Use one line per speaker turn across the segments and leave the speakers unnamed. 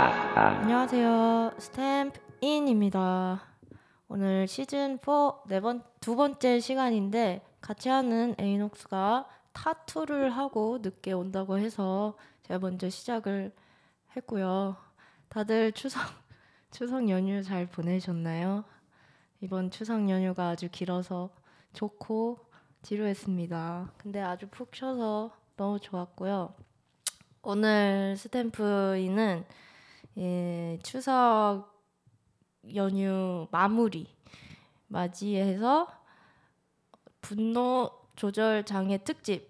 안녕하세요. 스탬프인입니다. 오늘 시즌 4 네 번 두 번째 시간인데 같이 하는 에이녹스가 타투를 하고 늦게 온다고 해서 제가 먼저 시작을 했고요. 다들 추석 추석 연휴 잘 보내셨나요? 이번 추석 연휴가 아주 길어서 좋고 지루했습니다. 근데 아주 푹 쉬어서 너무 좋았고요. 오늘 스탬프인은 예, 추석 연휴 마무리 맞이해서 분노 조절 장애 특집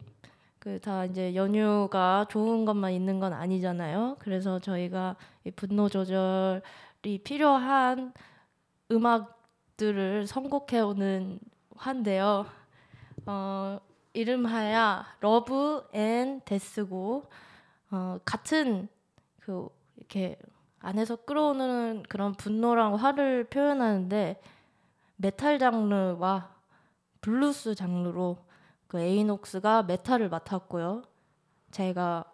그 다 이제 연휴가 좋은 것만 있는 건 아니잖아요. 그래서 저희가 이 분노 조절이 필요한 음악들을 선곡해 오는 한데요. 어, 이름하여 Love and Death고 어, 같은 그 이렇게 안에서 끌어오는 그런 분노랑 화를 표현하는데 메탈 장르와 블루스 장르로 그 에이녹스가 메탈을 맡았고요. 제가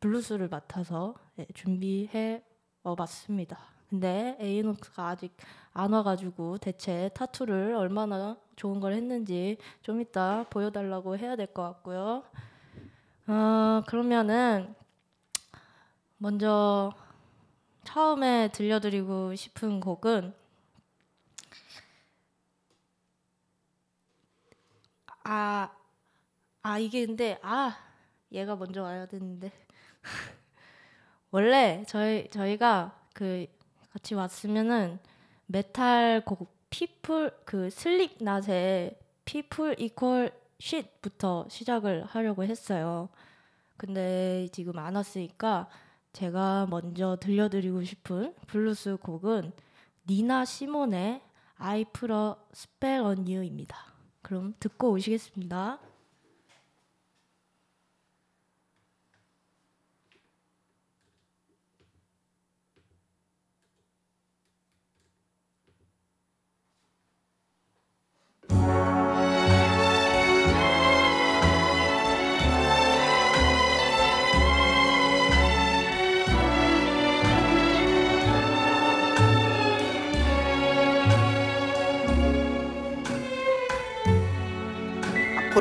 블루스를 맡아서 네, 준비해 와봤습니다. 근데 에이녹스가 아직 안 와가지고 대체 타투를 얼마나 좋은 걸 했는지 좀 이따 보여달라고 해야 될 것 같고요. 어, 그러면은 먼저 처음에 들려드리고 싶은 곡은 아, 아 이게 근데 아 얘가 먼저 와야 되는데 원래 저희 저희가 그 같이 왔으면은 메탈 곡 People 그 슬립낫의 People Equal Shit부터 시작을 하려고 했어요. 근데 지금 안 왔으니까 제가 먼저 들려드리고 싶은 블루스 곡은 니나 시몬의 I Put a Spell on You입니다. 그럼 듣고 오시겠습니다.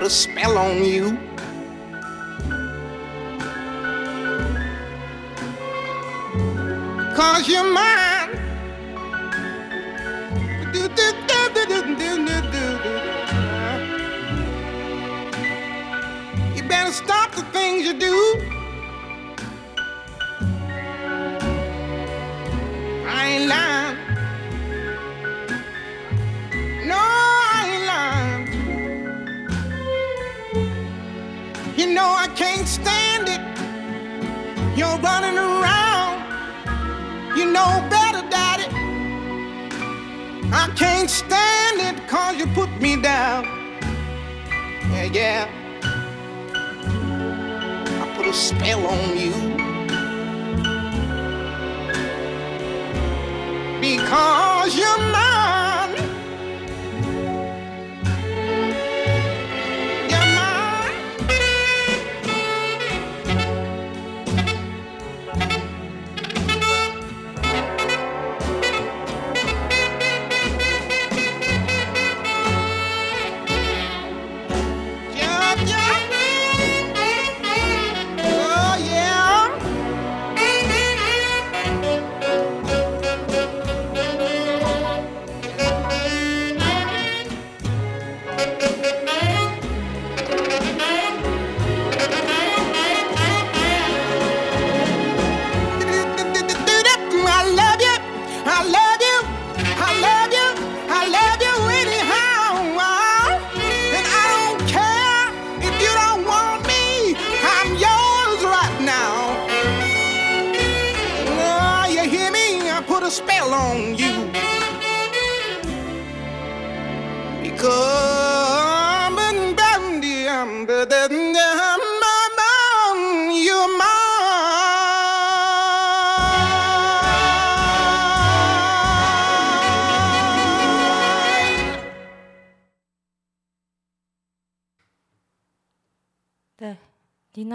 put a spell on you. Cause you're mine. You better stop the things you do. Can't stand it. You're running around. You know better, Daddy. I can't stand it cause you put me down. Yeah, yeah. I put a spell on you. Because you're mine.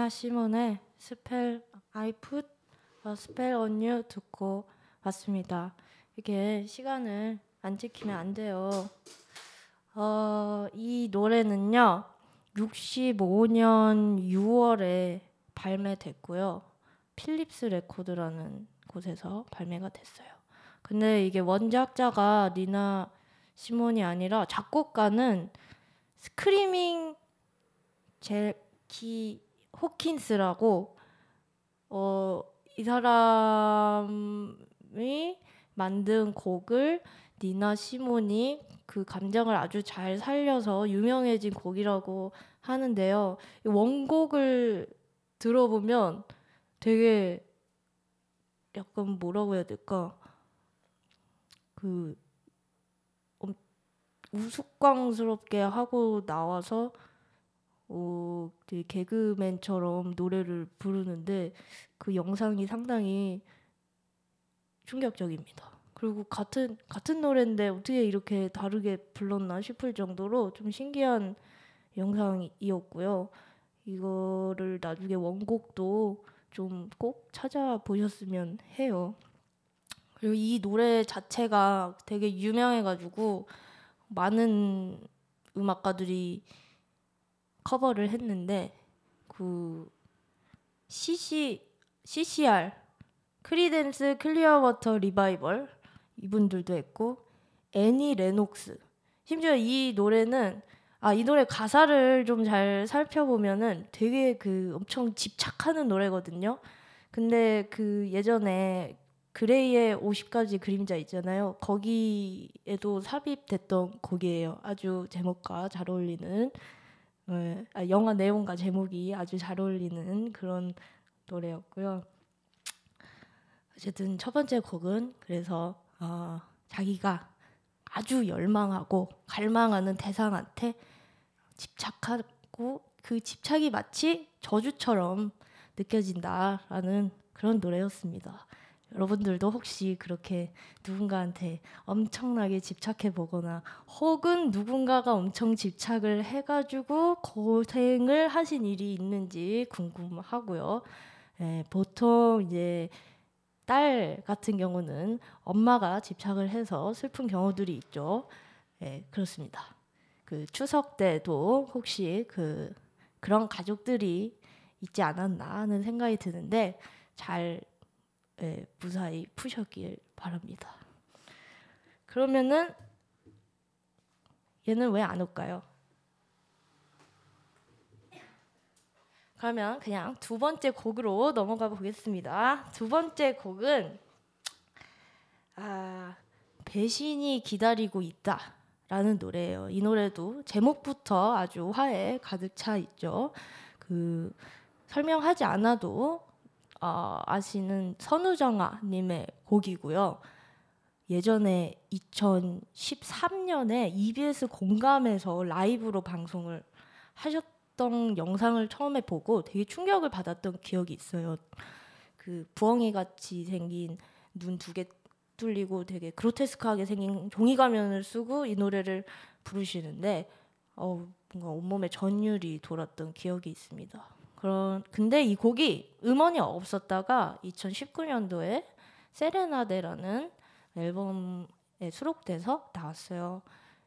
시몬의 Spell I Put Spell on You 듣고 왔습니다. 이게 시간을 안 지키면 안 돼요. 어, 이 노래는요. 65년 6월에 발매됐고요. 필립스 레코드라는 곳에서 발매가 됐어요. 근데 이게 원작자가 니나 시몬이 아니라 작곡가는 스크리밍 제키 호킨스라고 어, 이 사람이 만든 곡을 니나 시몬이 그 감정을 아주 잘 살려서 유명해진 곡이라고 하는데요. 원곡을 들어보면 되게 약간 뭐라고 해야 될까? 그 우스꽝스럽게 하고 나와서 어, 되게 개그맨처럼 노래를 부르는데 그 영상이 상당히 충격적입니다. 그리고 같은 같은 노래인데 어떻게 이렇게 다르게 불렀나 싶을 정도로 좀 신기한 영상이었고요. 이거를 나중에 원곡도 좀 꼭 찾아보셨으면 해요. 그리고 이 노래 자체가 되게 유명해가지고 많은 음악가들이 커버를 했는데 그 CC CCR 크리덴스 클리어워터 리바이벌 이분들도 했고 애니 레녹스 심지어 이 노래는 아 이 노래 가사를 좀 잘 살펴보면은 되게 그 엄청 집착하는 노래거든요. 근데 그 예전에 그레이의 50가지 그림자 있잖아요. 거기에도 삽입됐던 곡이에요. 아주 제목과 잘 어울리는 네, 아, 영화 내용과 제목이 아주 잘 어울리는 그런 노래였고요. 어쨌든 첫 번째 곡은 그래서 어, 자기가 아주 열망하고 갈망하는 대상한테 집착하고 그 집착이 마치 저주처럼 느껴진다라는 그런 노래였습니다. 여러분들도 혹시 그렇게 누군가한테 엄청나게 집착해 보거나 혹은 누군가가 엄청 집착을 해가지고 고생을 하신 일이 있는지 궁금하고요. 예, 보통 이제 딸 같은 경우는 엄마가 집착을 해서 슬픈 경우들이 있죠. 예, 그렇습니다. 그 추석 때도 혹시 그 그런 가족들이 있지 않았나 하는 생각이 드는데 잘 예, 무사히 푸셨길 바랍니다. 그러면은 얘는 왜 안 올까요? 그러면 그냥 두 번째 곡으로 넘어가 보겠습니다. 두 번째 곡은 아, 배신이 기다리고 있다라는 노래예요. 이 노래도 제목부터 아주 화에 가득 차 있죠. 그 설명하지 않아도 어, 아시는 선우정아님의 곡이고요. 예전에 2013년에 EBS 공감에서 라이브로 방송을 하셨던 영상을 처음에 보고 되게 충격을 받았던 기억이 있어요. 그 부엉이 같이 생긴 눈 두 개 뚫리고 되게 그로테스크하게 생긴 종이 가면을 쓰고 이 노래를 부르시는데 어, 뭔가 온몸에 전율이 돌았던 기억이 있습니다. 그런 근데 이 곡이 음원이 없었다가 2019년도에 세레나데라는 앨범에 수록돼서 나왔어요.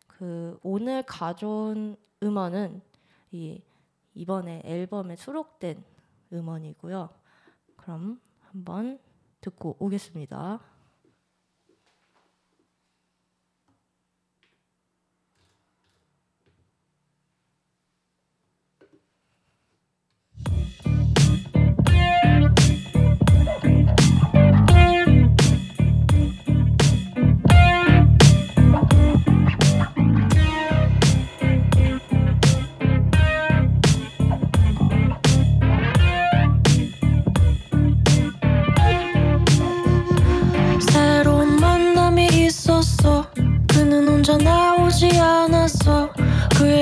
그 오늘 가져온 음원은 이 이번에 앨범에 수록된 음원이고요. 그럼 한번 듣고 오겠습니다.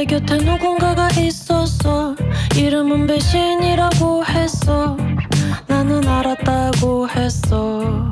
곁에 누군가가 있었어 이름은 배신이라고 했어. 나는 알았다고 했어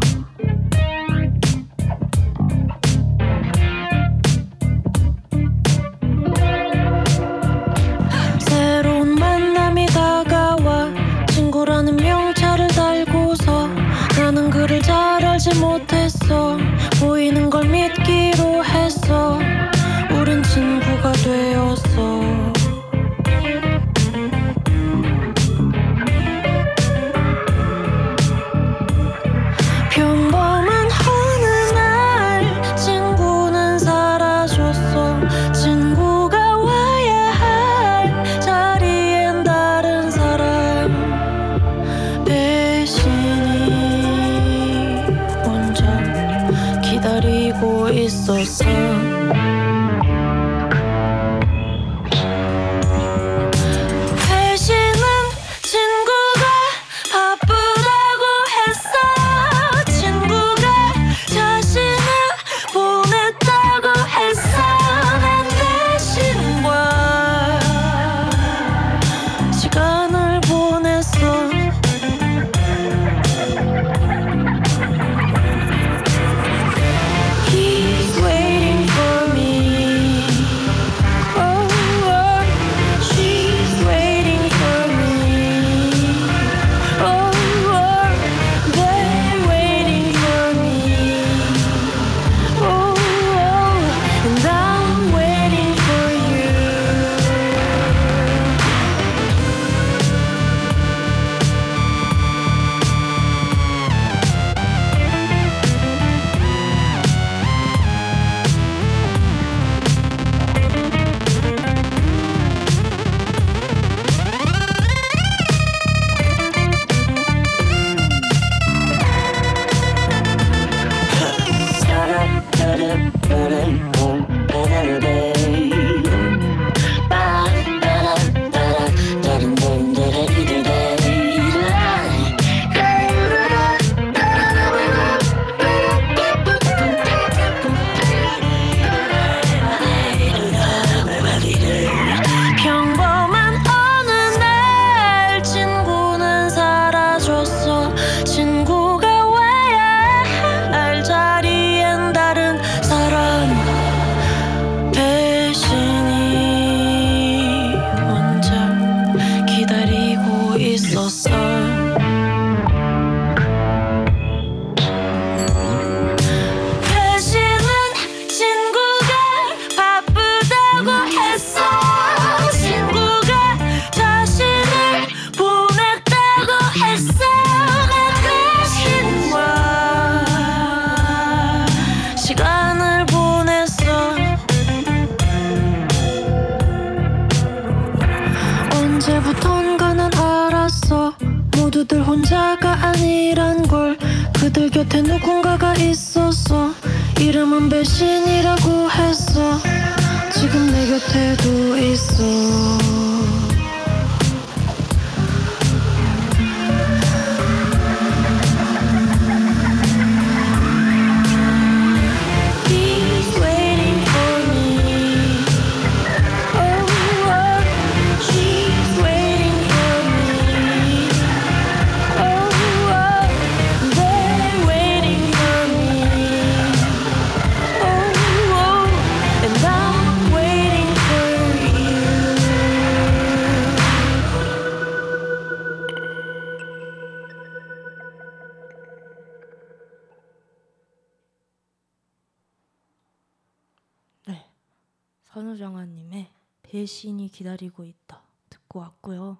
배신이 기다리고 있다 듣고 왔고요.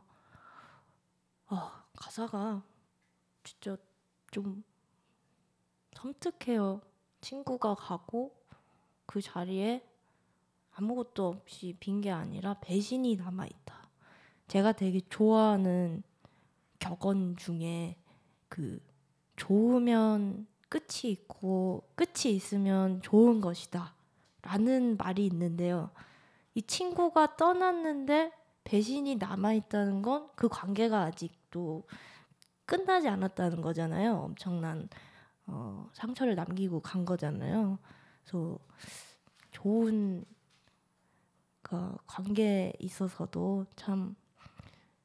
아 가사가 진짜 좀 섬뜩해요. 친구가 가고 그 자리에 아무것도 없이 빈 게 아니라 배신이 남아 있다. 제가 되게 좋아하는 격언 중에 그 좋으면 끝이 있고 끝이 있으면 좋은 것이다. 라는 말이 있는데요. 이 친구가 떠났는데 배신이 남아있다는 건 그 관계가 아직도 끝나지 않았다는 거잖아요. 엄청난 어, 상처를 남기고 간 거잖아요. 그래서 좋은 그 관계에 있어서도 참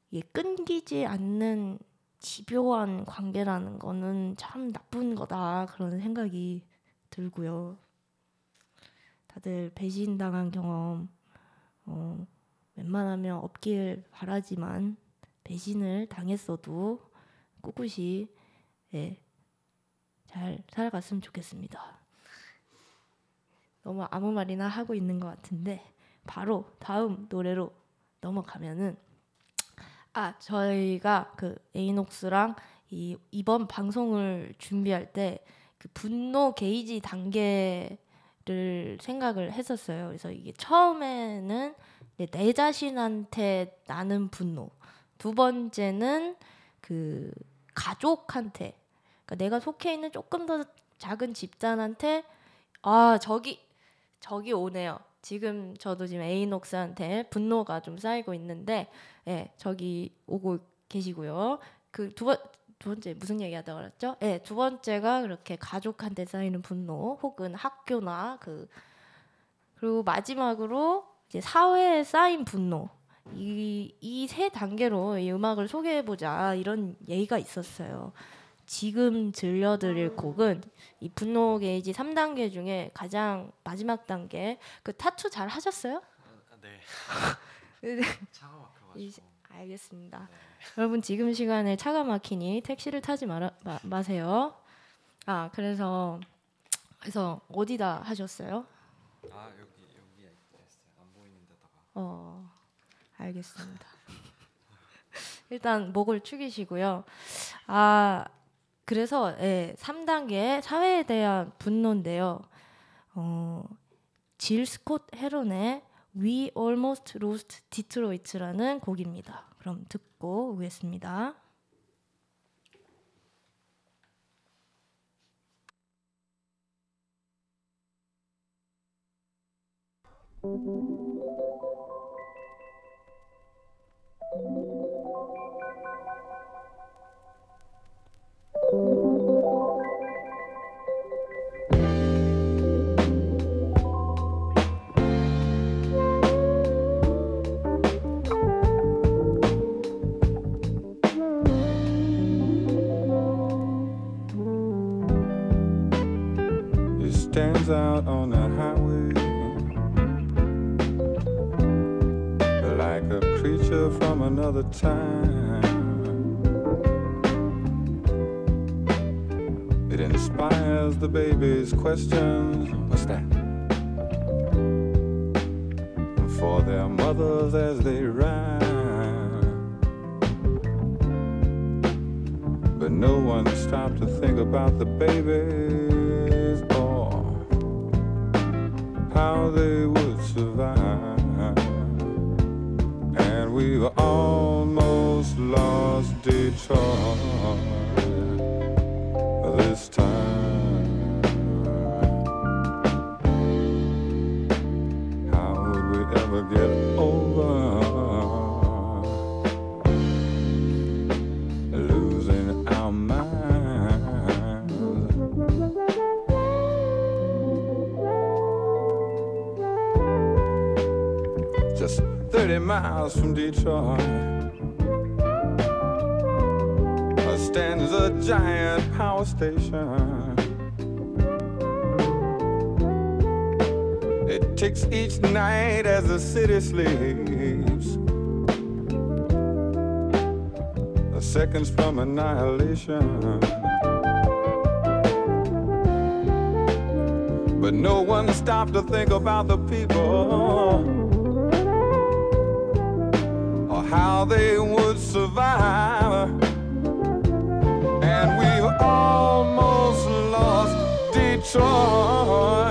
이게 끊기지 않는 집요한 관계라는 거는 참 나쁜 거다 그런 생각이 들고요. 다들 배신당한 경험 어, 웬만하면 없길 바라지만 배신을 당했어도 꿋꿋이 예, 잘 살아갔으면 좋겠습니다. 너무 아무 말이나 하고 있는 것 같은데 바로 다음 노래로 넘어가면은 아 저희가 그 에이녹스랑 이 이번 방송을 준비할 때 그 분노 게이지 단계 를 생각을 했었어요. 그래서 이게 처음에는 내 자신한테 나는 분노, 두 번째는 그 가족한테, 그러니까 내가 속해 있는 조금 더 작은 집단한테 아 저기 저기 오네요. 지금 저도 지금 에이녹스한테 분노가 좀 쌓이고 있는데, 예 저기 오고 계시고요. 그 두 번. 두 번째 무슨 얘기하다 그랬죠? 예, 두 번째가 그렇게 가족한테 쌓이는 분노 혹은 학교나 그 그리고 마지막으로 이제 사회에 쌓인 분노 이 이 세 단계로 이 음악을 소개해 보자 이런 얘기가 있었어요. 지금 들려드릴 곡은 이 분노 게이지 3단계 중에 가장 마지막 단계 그 타투 잘 하셨어요?
네. 차가 막혀가지고.
이- 알겠습니다. 여러분 지금 시간에 차가 막히니 택시를 타지 마라, 마, 마세요. 아 그래서 그래서 어디다 하셨어요?
아 여기 여기 있어요. 안 보이는 데다가.
어, 알겠습니다. 일단 목을 축이시고요. 아, 그래서 예, 3단계 사회에 대한 분노인데요. 어, 질 스콧 헤론의 We Almost Lost Detroit라는 곡입니다. 그럼 듣고 오겠습니다.
Stands out on the highway like a creature from another time. It inspires the baby's questions. What's that? For their mothers as they ride. But no one stopped to think about the babies how they would survive. And we've almost lost Detroit miles from Detroit stands a giant power station. It ticks each night as the city sleeps. seconds from annihilation. But no one stopped to think about the people how they would survive. And we almost lost Detroit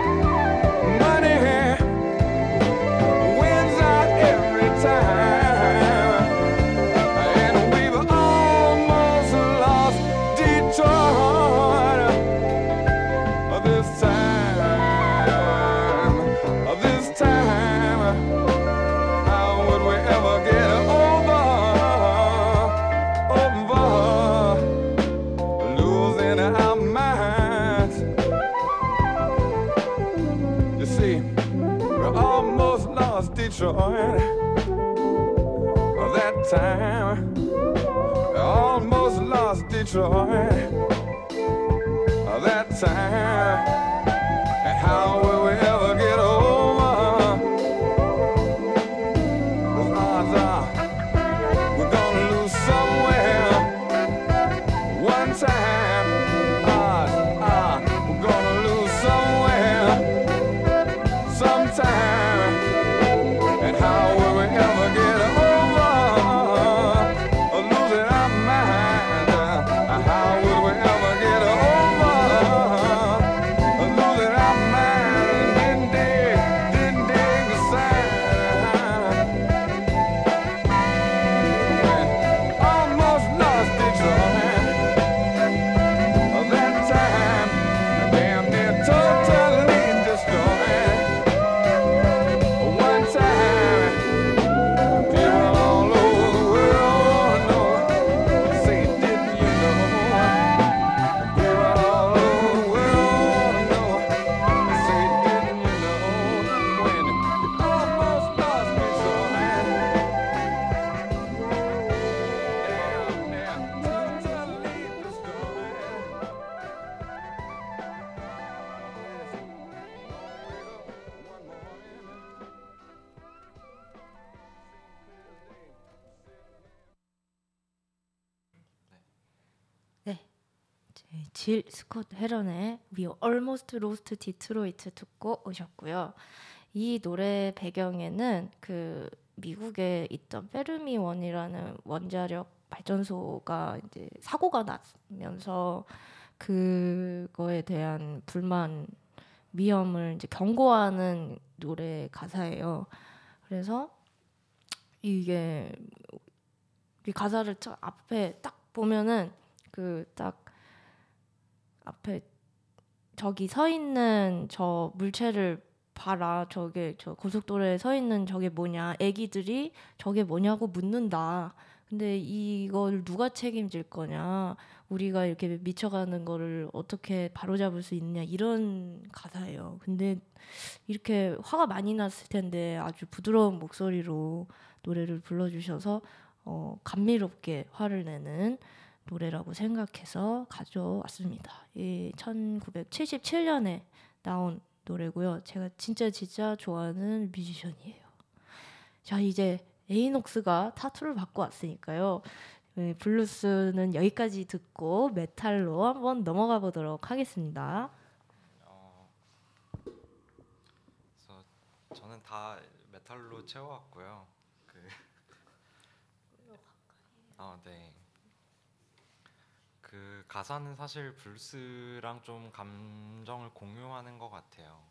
joy that time.
헤런의 We Almost Lost Detroit 듣고 오셨고요. 이 노래 배경에는 그 미국에 있던 페르미 원이라는 원자력 발전소가 이제 사고가 나면서 그거에 대한 불만 위험을 이제 경고하는 노래 가사예요. 그래서 이게 이 가사를 저 앞에 딱 보면은 그 딱 앞에 저기 서 있는 저 물체를 봐라. 저게 저 고속도로에 서 있는 저게 뭐냐. 애기들이 저게 뭐냐고 묻는다. 근데 이걸 누가 책임질 거냐. 우리가 이렇게 미쳐가는 거를 어떻게 바로잡을 수 있냐. 이런 가사예요. 근데 이렇게 화가 많이 났을 텐데 아주 부드러운 목소리로 노래를 불러주셔서 어, 감미롭게 화를 내는 노래라고 생각해서 가져왔습니다. 이 1977년에 나온 노래고요. 제가 진짜 진짜 좋아하는 뮤지션이에요. 자 이제 에이녹스가 타투를 받고 왔으니까요. 네, 블루스는 여기까지 듣고 메탈로 한번 넘어가 보도록 하겠습니다.
어, 그래서 저는 다 메탈로 채워왔고요. 그, 아 네. 그 가사는 사실 블루스랑 좀 감정을 공유하는 것 같아요.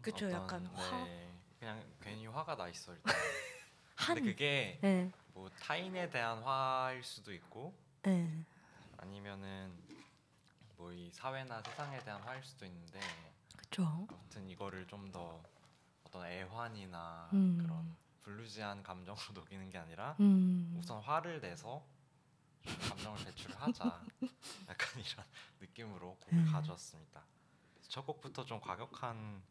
그쵸,
어떤,
약간 화,
네, 그냥 괜히 화가 나 있어 일단.
한,
근데 그게
네,
뭐 타인에 대한 화일 수도 있고
네,
아니면은 뭐 이 사회나 세상에 대한 화일 수도 있는데
그쵸.
아무튼 이거를 좀 더 어떤 애환이나
음.
그런 bluesy한 감정으로 녹이는 게 아니라
음,
우선 화를 내서 좀 감정을 배출을 하자 약간 이런 느낌으로 곡을
음.
가져왔습니다. 첫 곡부터 좀 과격한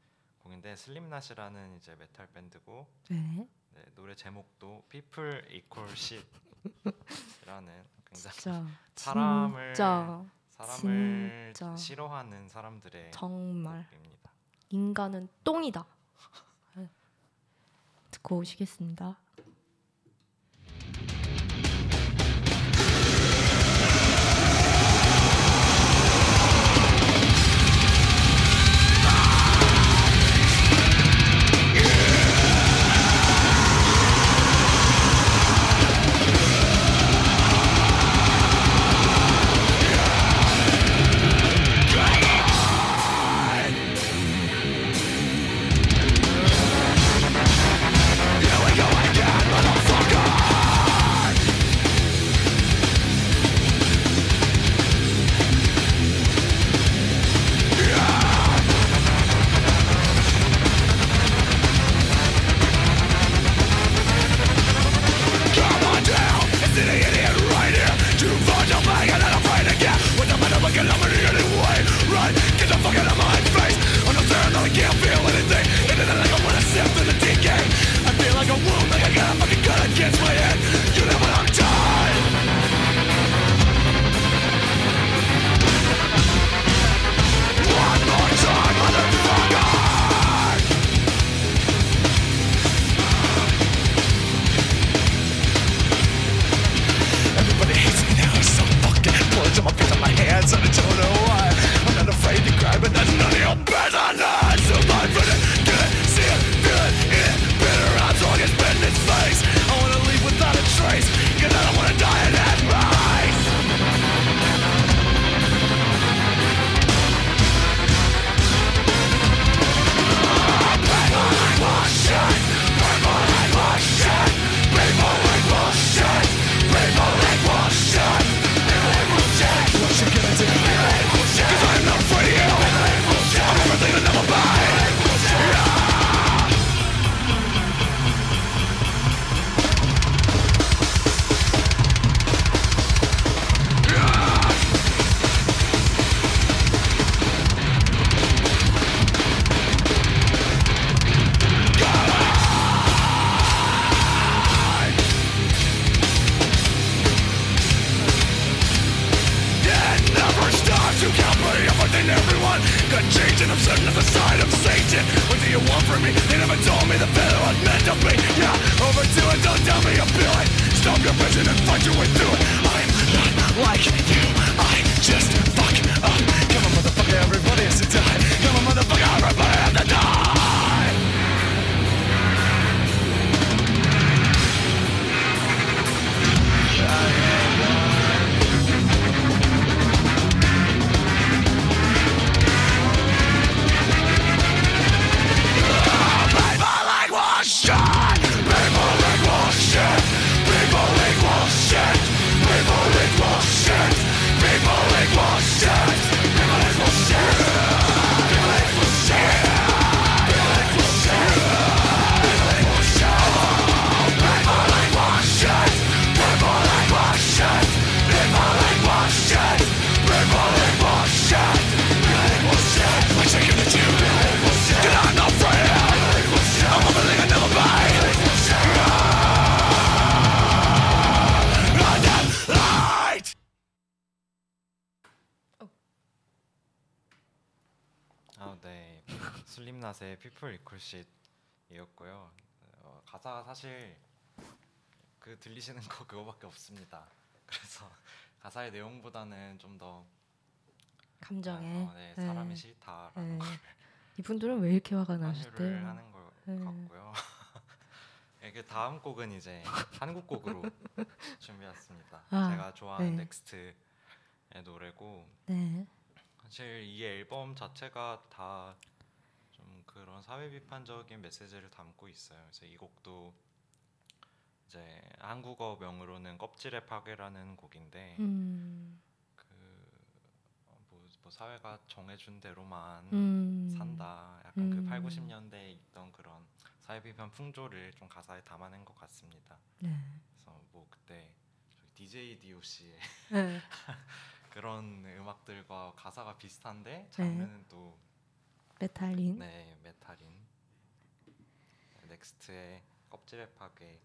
곡인데 Slipknot이라는 이제 메탈 밴드고
네,
네, 노래 제목도 People Equal Shit이라는 굉장히
진짜,
사람을
진짜
사람을
진짜.
싫어하는 사람들의
정말
곡입니다.
인간은 똥이다. 네. 듣고 오시겠습니다. 감정에.
어, 네, 사람이
네.
싫다라는
네.
걸
이분들은 왜 이렇게 화가 나셨대요?
하는 것
네.
같고요. 이게 다음 곡은 이제 한국 곡으로 준비했습니다.
아,
제가 좋아하는
네.
넥스트의 노래고
네.
사실 이 앨범 자체가 다 좀 그런 사회 비판적인 메시지를 담고 있어요. 그래서 이 곡도 이제 한국어 명으로는 껍질의 파괴라는 곡인데
음.
그 사회가 정해준 대로만
음.
산다. 약간 그
음.
8, 90년대에 있던 그런 사회 비판 풍조를 좀 가사에 담아낸 것 같습니다.
네.
그래서 뭐 그때 DJ DOC의
네.
그런 음악들과 가사가 비슷한데 장르는 또
메탈인.
네, 메탈인 넥스트의 껍질의 파괴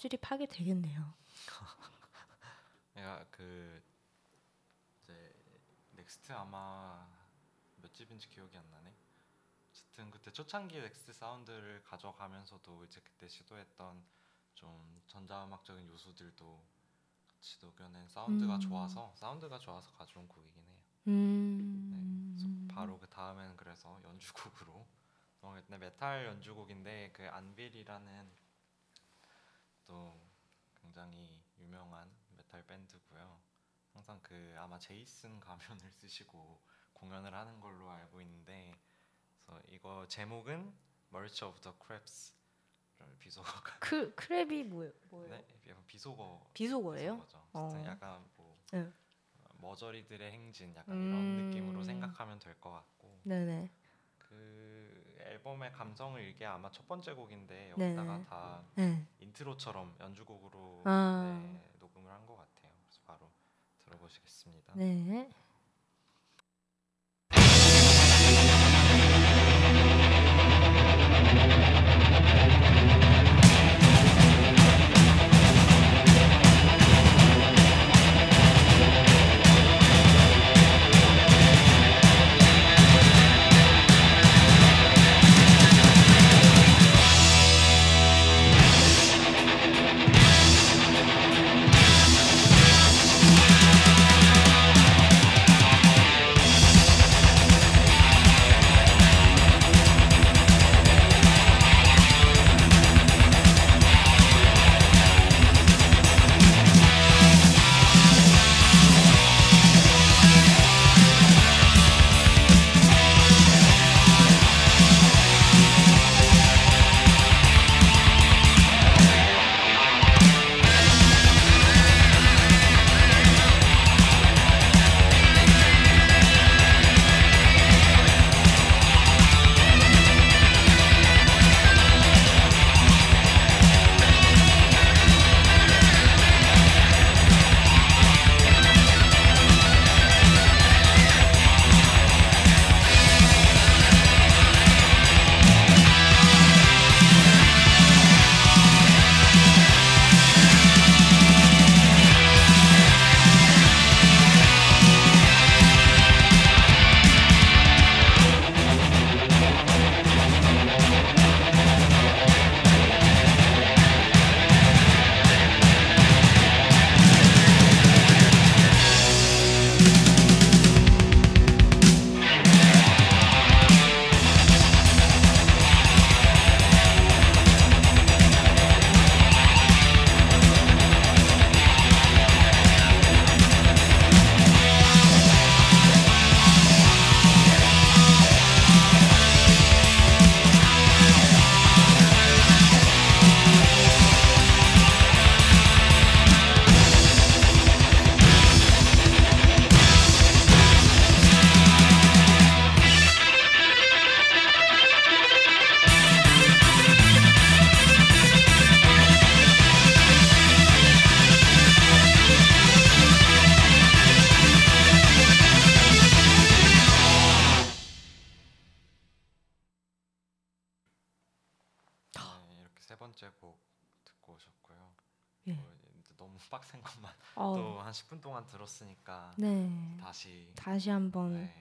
껍질이 파괴되겠네요.
내가 그 이제 넥스트 아마 몇 집인지 기억이 안 나네. 어쨌든 그때 초창기 넥스트 사운드를 가져가면서도 이제 그때 시도했던 좀 전자음악적인 요소들도 같이 녹여낸 사운드가
음.
좋아서 사운드가 좋아서 가져온 곡이긴 해요.
음.
네, 바로 그 다음에는 그래서 연주곡으로 넘어갔는데 메탈 연주곡인데 그 Anvil이라는 또 굉장히 유명한 메탈 밴드고요. 항상 그 아마 제이슨 가면을 쓰시고 공연을 하는 걸로 알고 있는데 그래서 이거 제목은 March of the Crabs를 비속어가
크 crab이 뭐예요? 뭐예요?
네, 약간 비속어
비속어예요?
비속어죠. 어. 약간 뭐
네.
어, 머저리들의 행진 약간
음.
이런 느낌으로 생각하면 될 것 같고
네네.
그 앨범의 감성을 이게 아마 첫 번째 곡인데
네네.
여기다가 다
네.
인트로처럼 연주곡으로
아.
네, 녹음을 한 것 같아요. 그래서 바로 들어보시겠습니다.
네.
네, 다시
한번
네,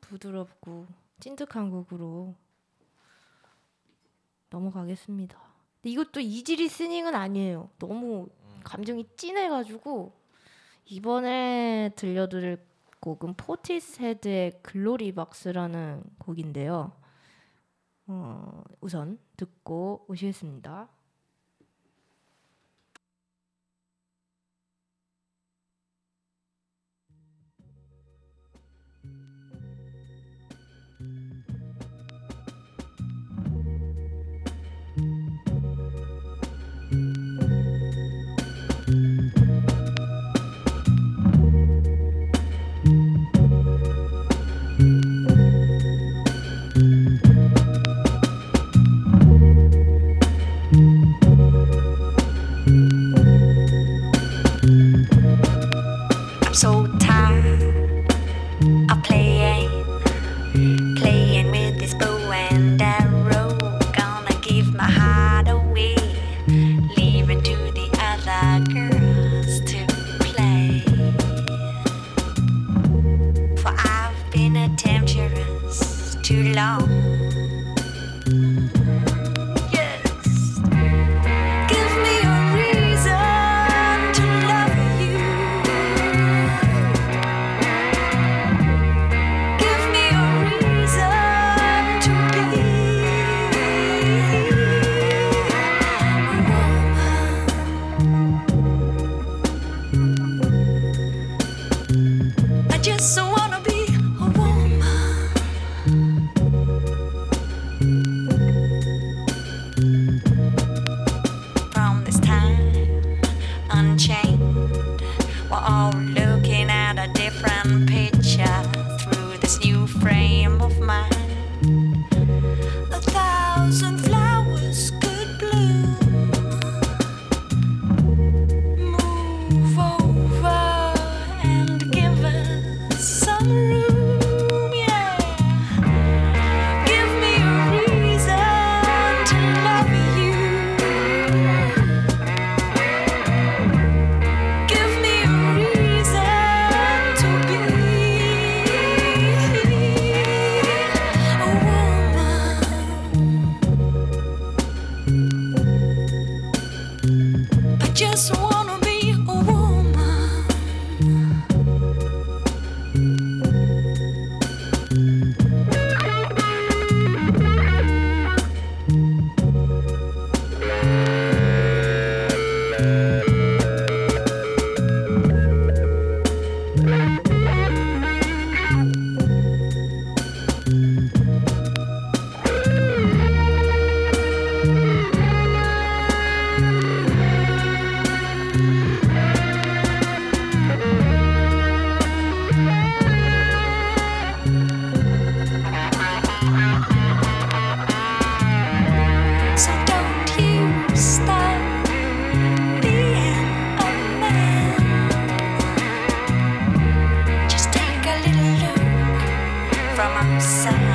부드럽고 찐득한 곡으로 넘어가겠습니다. 근데 이것도 easy listening은 아니에요. 너무
음,
감정이 찐해가지고 이번에 들려드릴 곡은 Portishead의 Glory Box라는 곡인데요. 어, 우선 듣고 오시겠습니다. Sun.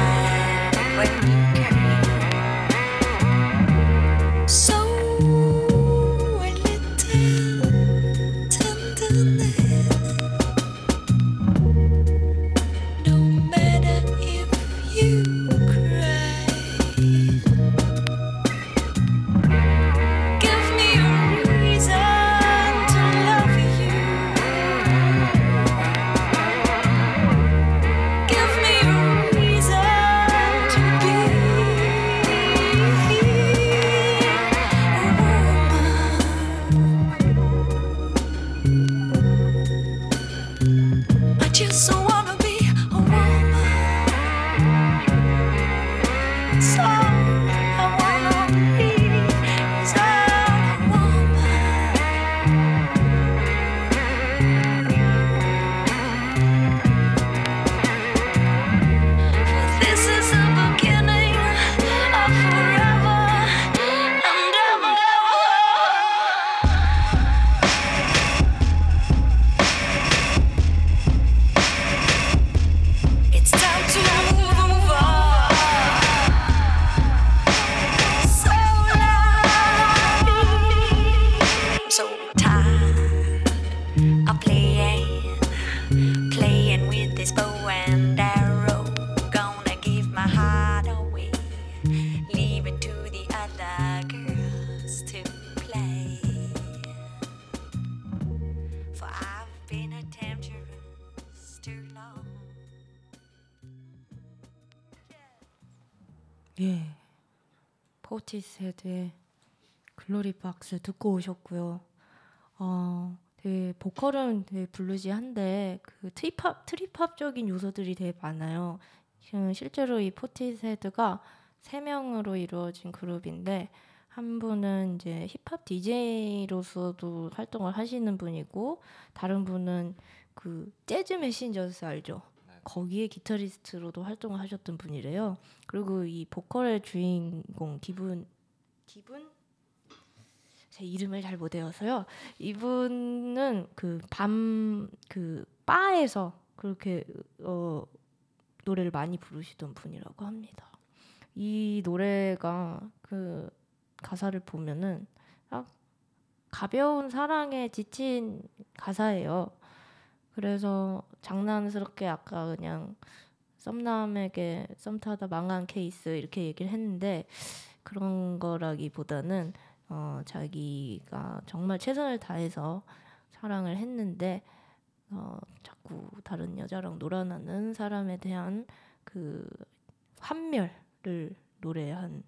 Portishead의 Glory Box 듣고 오셨고요. 어, 되게 보컬은 되게 bluesy한데 그 trip hop trip hop적인 요소들이 되게 많아요. 실제로 이 Portishead가 세 명으로 이루어진 그룹인데 한 분은 이제 힙합 DJ로서도 활동을 하시는 분이고 다른 분은 그 Jazz Messengers 알죠? 거기에 기타리스트로도 활동을 하셨던 분이래요. 그리고 이 보컬의 주인공 기분 기분 제 이름을 잘 못 외워서요. 이분은 그 밤그 바에서 그렇게 어 노래를 많이 부르시던 분이라고 합니다. 이 노래가 그 가사를 보면은 딱 가벼운 사랑에 지친 가사예요. 그래서 장난스럽게 아까 그냥 썸남에게 썸 타다 망한 케이스 이렇게 얘기를 했는데 그런 거라기보다는 어, 자기가 정말 최선을 다해서 사랑을 했는데 어, 자꾸 다른 여자랑 놀아나는 사람에 대한 그 환멸을 노래한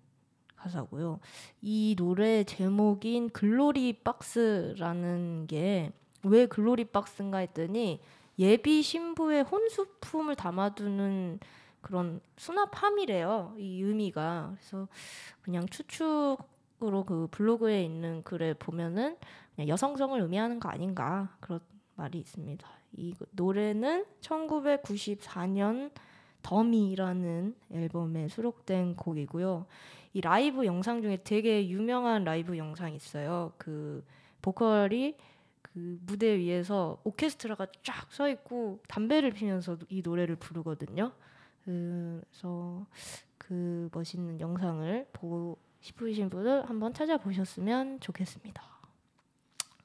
가사고요. 이 노래 제목인 글로리 박스라는 게 왜 글로리 박스인가 했더니 예비 신부의 혼수품을 담아두는 그런 수납함이래요. 이 의미가. 그래서 그냥 추측으로 그 블로그에 있는 글에 보면은 그냥 여성성을 의미하는 거 아닌가 그런 말이 있습니다. 이 노래는 1994년 더미라는 앨범에 수록된 곡이고요. 이 라이브 영상 중에 되게 유명한 라이브 영상이 있어요. 그 보컬이 그 무대 위에서 오케스트라가 쫙 서 있고 담배를 피면서 이 노래를 부르거든요. 그래서 그 멋있는 영상을 보고 싶으신 분들 한번 찾아보셨으면 좋겠습니다.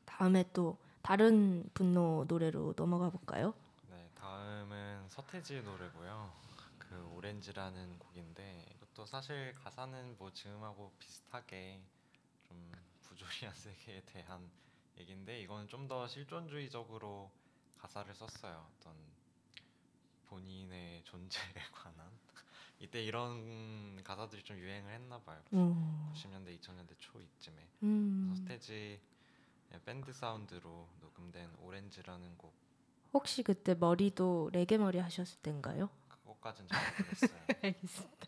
다음에 또 다른 분노 노래로 넘어가 볼까요?
네, 다음은 서태지 노래고요. 그 오렌지라는 곡인데 이것도 사실 가사는 뭐 지금하고 비슷하게 좀 부조리한 세계에 대한 얘기인데 이거는 좀 더 실존주의적으로 가사를 썼어요. 어떤 본인의 존재에 관한 이때 이런 가사들이 좀 유행을 했나 봐요.
음,
90년대 2000년대 초 이쯤에
음,
서태지 밴드 사운드로 녹음된 오렌지라는 곡
혹시 그때 머리도 레게 머리 하셨을 때인가요?
그것까진 잘 모르겠어요.
알겠습니다.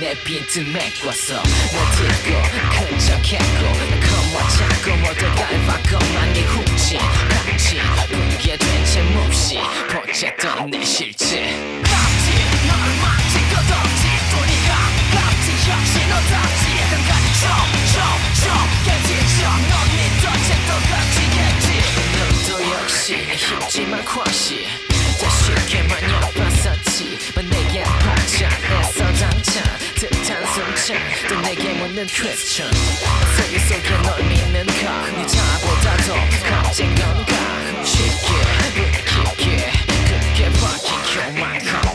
내 빈틈 메꿔서 널 듣고 끈적했고 겁먹자고 모두 닮아고만 네 훅진 같이 보게 된채 몹시 포착던 내 실체. 널 막지 끝없지 또 네가 깝지 역시 너답지. 끝까지 좀좀좀 깨지죠. 넌 믿던 채또 깝지겠지 너도 역시 힘지만 과시 내게 묻는 퀘스천 세계 속에 널 믿는 가네 자보다 더 값진 건가? 쉽게 깊게 박힌 교만 같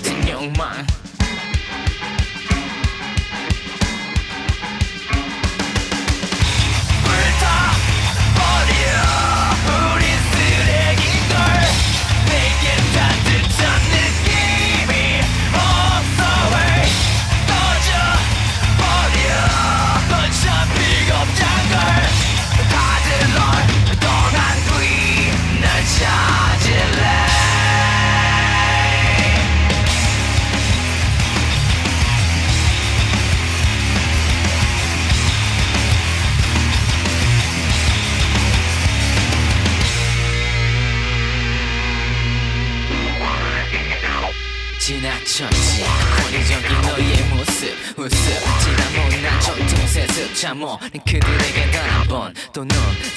세습 잠오 그들에게 단 한번또넌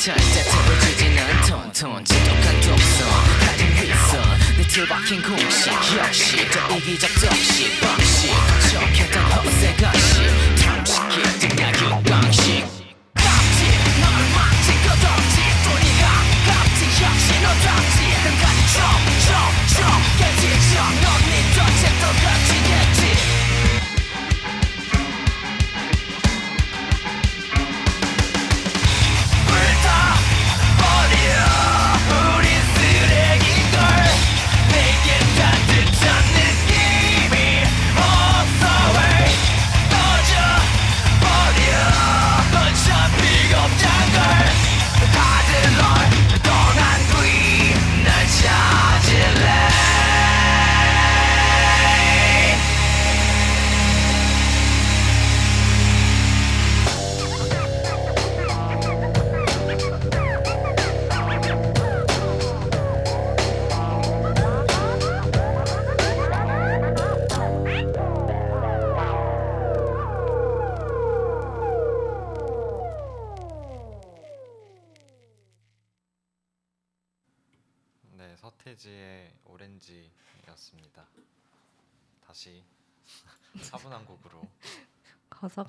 절대 틈을 주진 않던 톤 지독한 독선 가진 위선 네 틀박힌 공식 역시 더 이기적 덕시 방식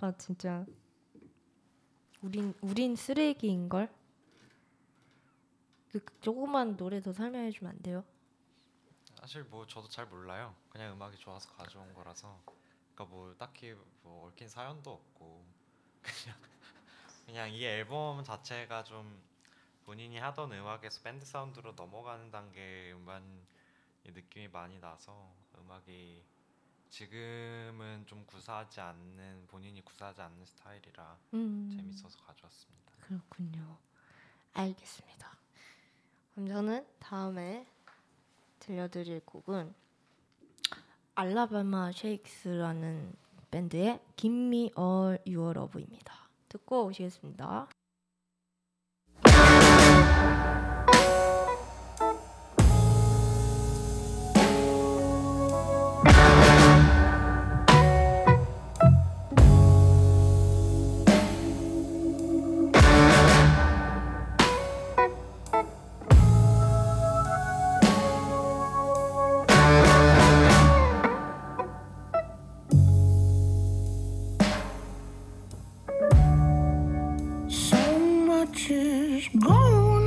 가사가 진짜 우린 우린 쓰레기인 걸. 그 조그만 노래 더 설명해 주면 안 돼요?
사실 뭐 저도 잘 몰라요. 그냥 음악이 좋아서 가져온 거라서. 그러니까 뭐 딱히 뭐 얽힌 사연도 없고 그냥 그냥 이 앨범 자체가 좀 본인이 하던 음악에서 밴드 사운드로 넘어가는 단계 음반 이 느낌이 많이 나서 음악이 지금은 좀 구사하지 않는 본인이 구사하지 않는 스타일이라
음.
재밌어서 가져왔습니다.
그렇군요. 알겠습니다. 그럼 저는 다음에 들려드릴 곡은 알라바마 쉐이크스라는 밴드의 Give Me All Your Love입니다. 듣고 오시겠습니다.
Is on,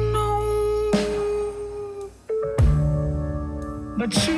but you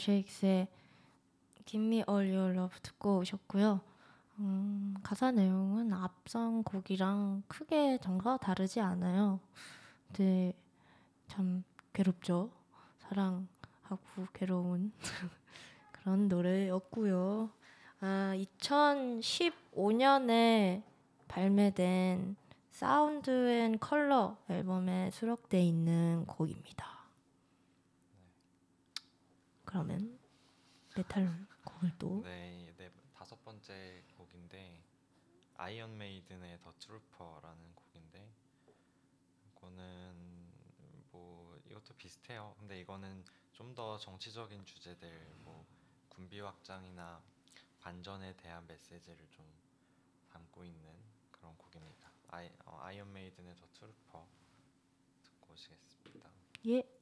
Shakes의 Give Me All Your Love 듣고 오셨고요.
음, 가사 내용은 앞선 곡이랑 크게 정서가 다르지 않아요. 근데 참 괴롭죠. 사랑하고 괴로운 그런 노래였고요. 아, 2015년에 발매된 Sound and Color 앨범에 수록돼 있는 곡입니다. 그러면 메탈 곡을 또
네, 네 다섯 번째 곡인데 Iron Maiden의 The Trooper라는 곡인데 이거는 뭐 이것도 비슷해요. 근데 이거는 좀 더 정치적인 주제들 뭐 군비 확장이나 반전에 대한 메시지를 좀 담고 있는 그런 곡입니다. 아이, 어, Iron Maiden의 The Trooper 듣고 오시겠습니다.
예.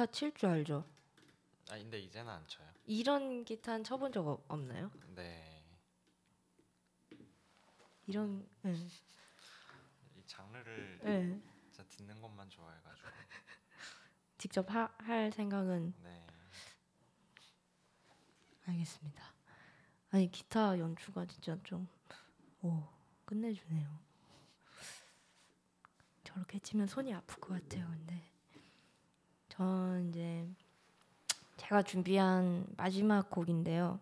기타 칠 줄 알죠?
아 근데 이제는 안 쳐요.
이런 기타는 쳐본 적 없- 없나요?
네.
이런 네.
이 장르를
네.
진짜 듣는 것만 좋아해가지고.
직접 하, 할 생각은
네.
알겠습니다. 아니 기타 연주가 진짜 좀 오, 끝내주네요. 저렇게 치면 손이 아플 것 같아요. 근데 전 이제 제가 준비한 마지막 곡인데요.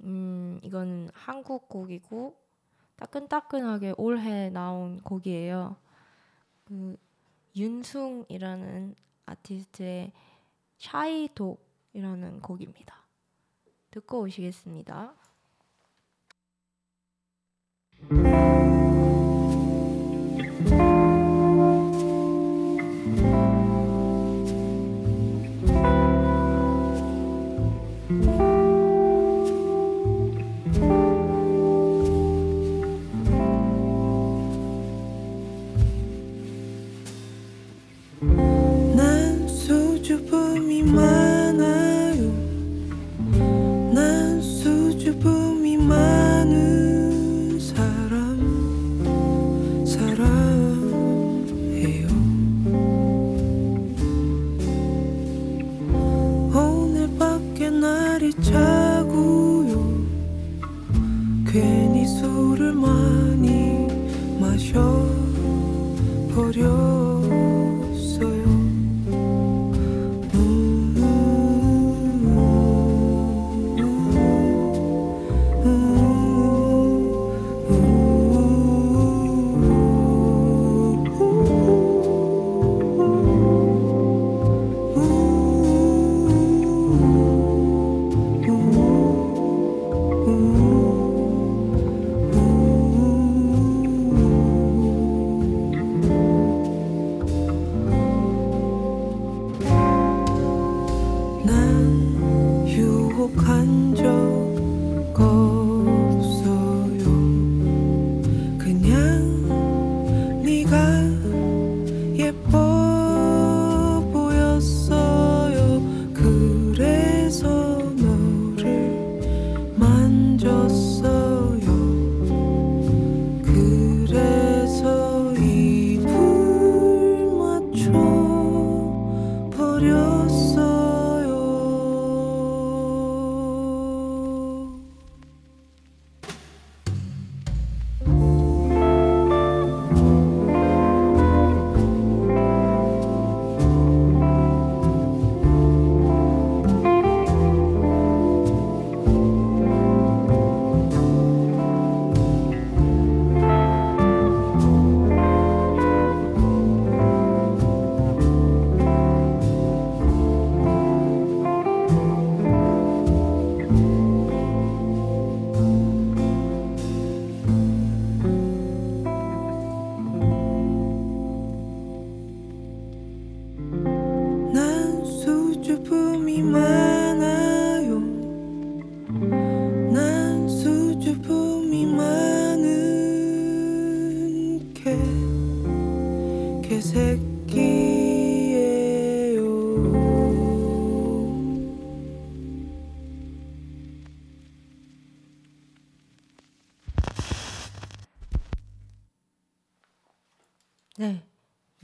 음, 이건 한국 곡이고 따끈따끈하게 올해 나온 곡이에요. 그 윤숭이라는 아티스트의 샤이독이라는 곡입니다. 듣고 오시겠습니다.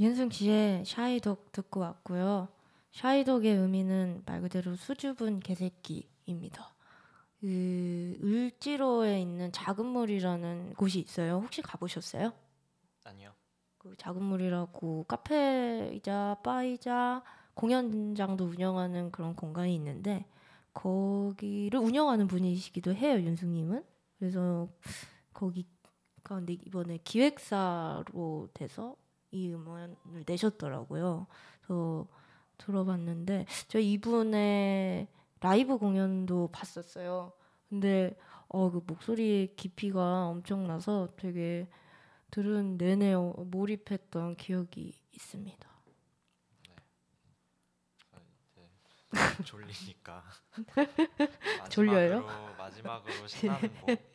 윤승 씨의 샤이독 듣고 왔고요. 샤이독의 의미는 말 그대로 수줍은 개새끼입니다. 그 을지로에 있는 작은 물이라는 곳이 있어요. 혹시 가보셨어요?
아니요.
그 작은 물이라고 카페이자 바이자 공연장도 운영하는 그런 공간이 있는데 거기를 운영하는 분이시기도 해요 윤승님은 그래서 거기 가운데 이번에 기획사로 돼서 이 음원을 내셨더라고요. 그래서 들어봤는데 저 이분의 라이브 공연도 봤었어요. 근데 어 그 목소리의 깊이가 엄청나서 되게 들은 내내 어, 몰입했던 기억이 있습니다.
아, 이제 졸리니까.
졸려요?
마지막으로 마지막으로 신나는 곡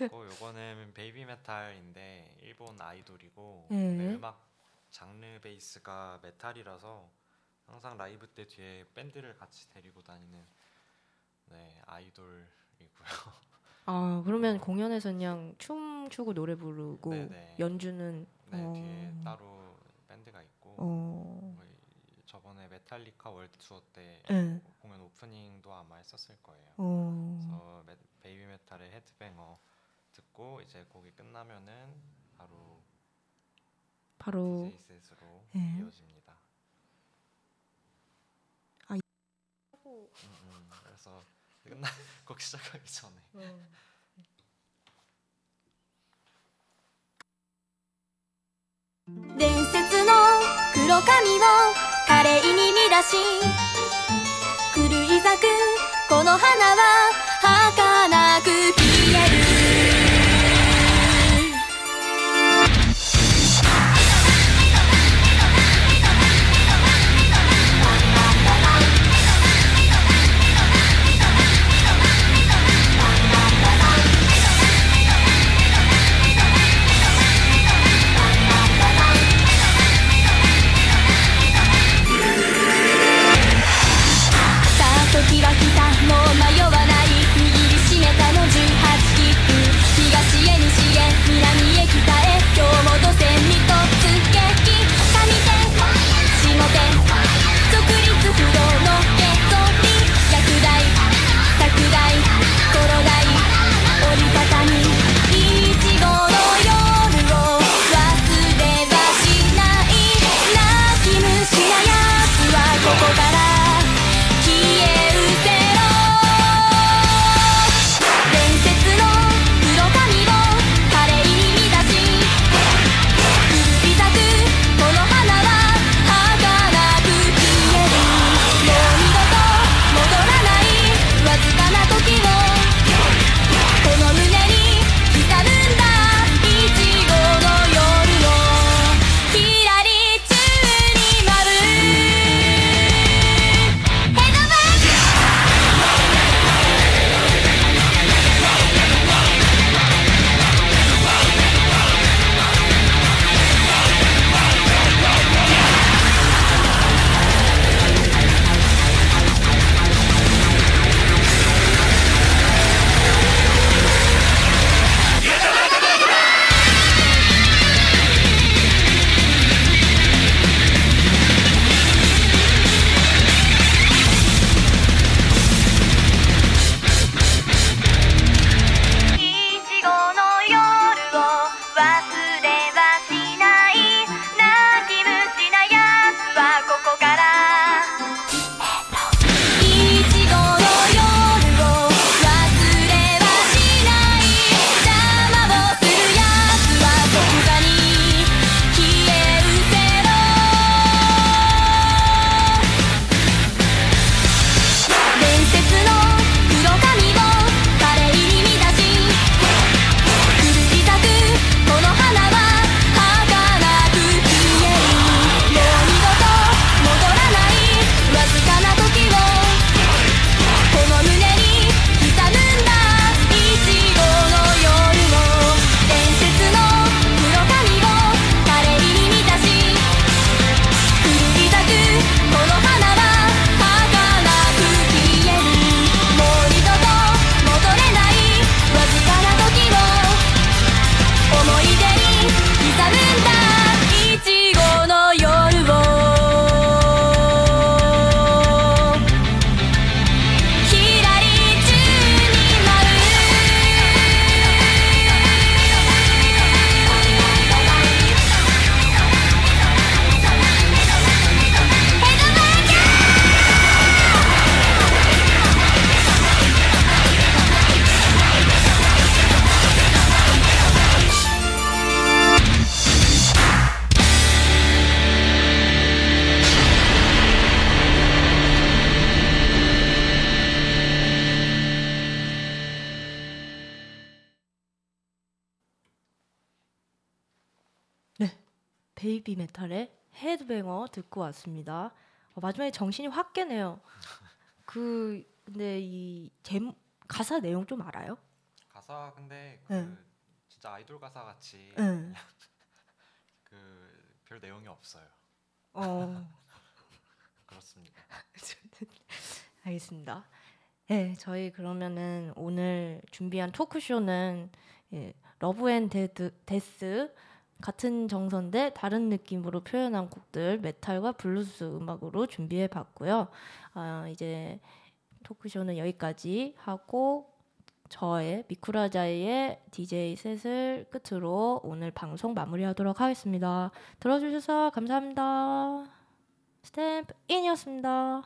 듣고 요거는 BABYMETAL인데 일본 아이돌이고
네.
네, 음악 장르 베이스가 메탈이라서 항상 라이브 때 뒤에 밴드를 같이 데리고 다니는 네 아이돌이고요.
아 그러면 공연에서 그냥 춤 추고 노래 부르고
네네.
연주는
네
어.
뒤에 따로 밴드가 있고
어.
거의 저번에 메탈리카 월드 투어 때
네.
공연 오프닝도 아마 했었을 거예요.
어.
그래서 메, 베이비 메탈의 Headbanger 듣고 이제 곡이 끝나면은 바로
바로
디제이셋으로
네.
이어집니다.
아,
음, 음, 그래서 끝나 곡 시작하기 전에
어.
伝説の黒髪を華麗に乱し狂い咲くこの花は儚く
듣고 왔습니다. 어, 마지막에 정신이 확 깨네요. 그 근데 이 제, 가사 내용 좀 알아요?
가사 근데 그
네.
진짜 아이돌 가사 같이
네.
그별 내용이 없어요.
어.
그렇습니다.
알겠습니다. 네, 저희 그러면은 오늘 준비한 토크쇼는 예, love and dead, death 같은 정서인데 다른 느낌으로 표현한 곡들 메탈과 블루스 음악으로 준비해 봤고요. 아, 이제 토크쇼는 여기까지 하고 저의 미쿠라자이의 DJ set을 끝으로 오늘 방송 마무리하도록 하겠습니다. 들어주셔서 감사합니다. 스탬프 인이었습니다.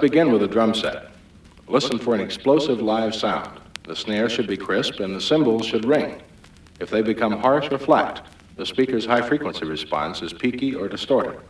begin with a drum set. Listen for an explosive live sound. The snare should be crisp and the cymbals should ring. If they become harsh or flat, the speaker's high frequency response is peaky or distorted.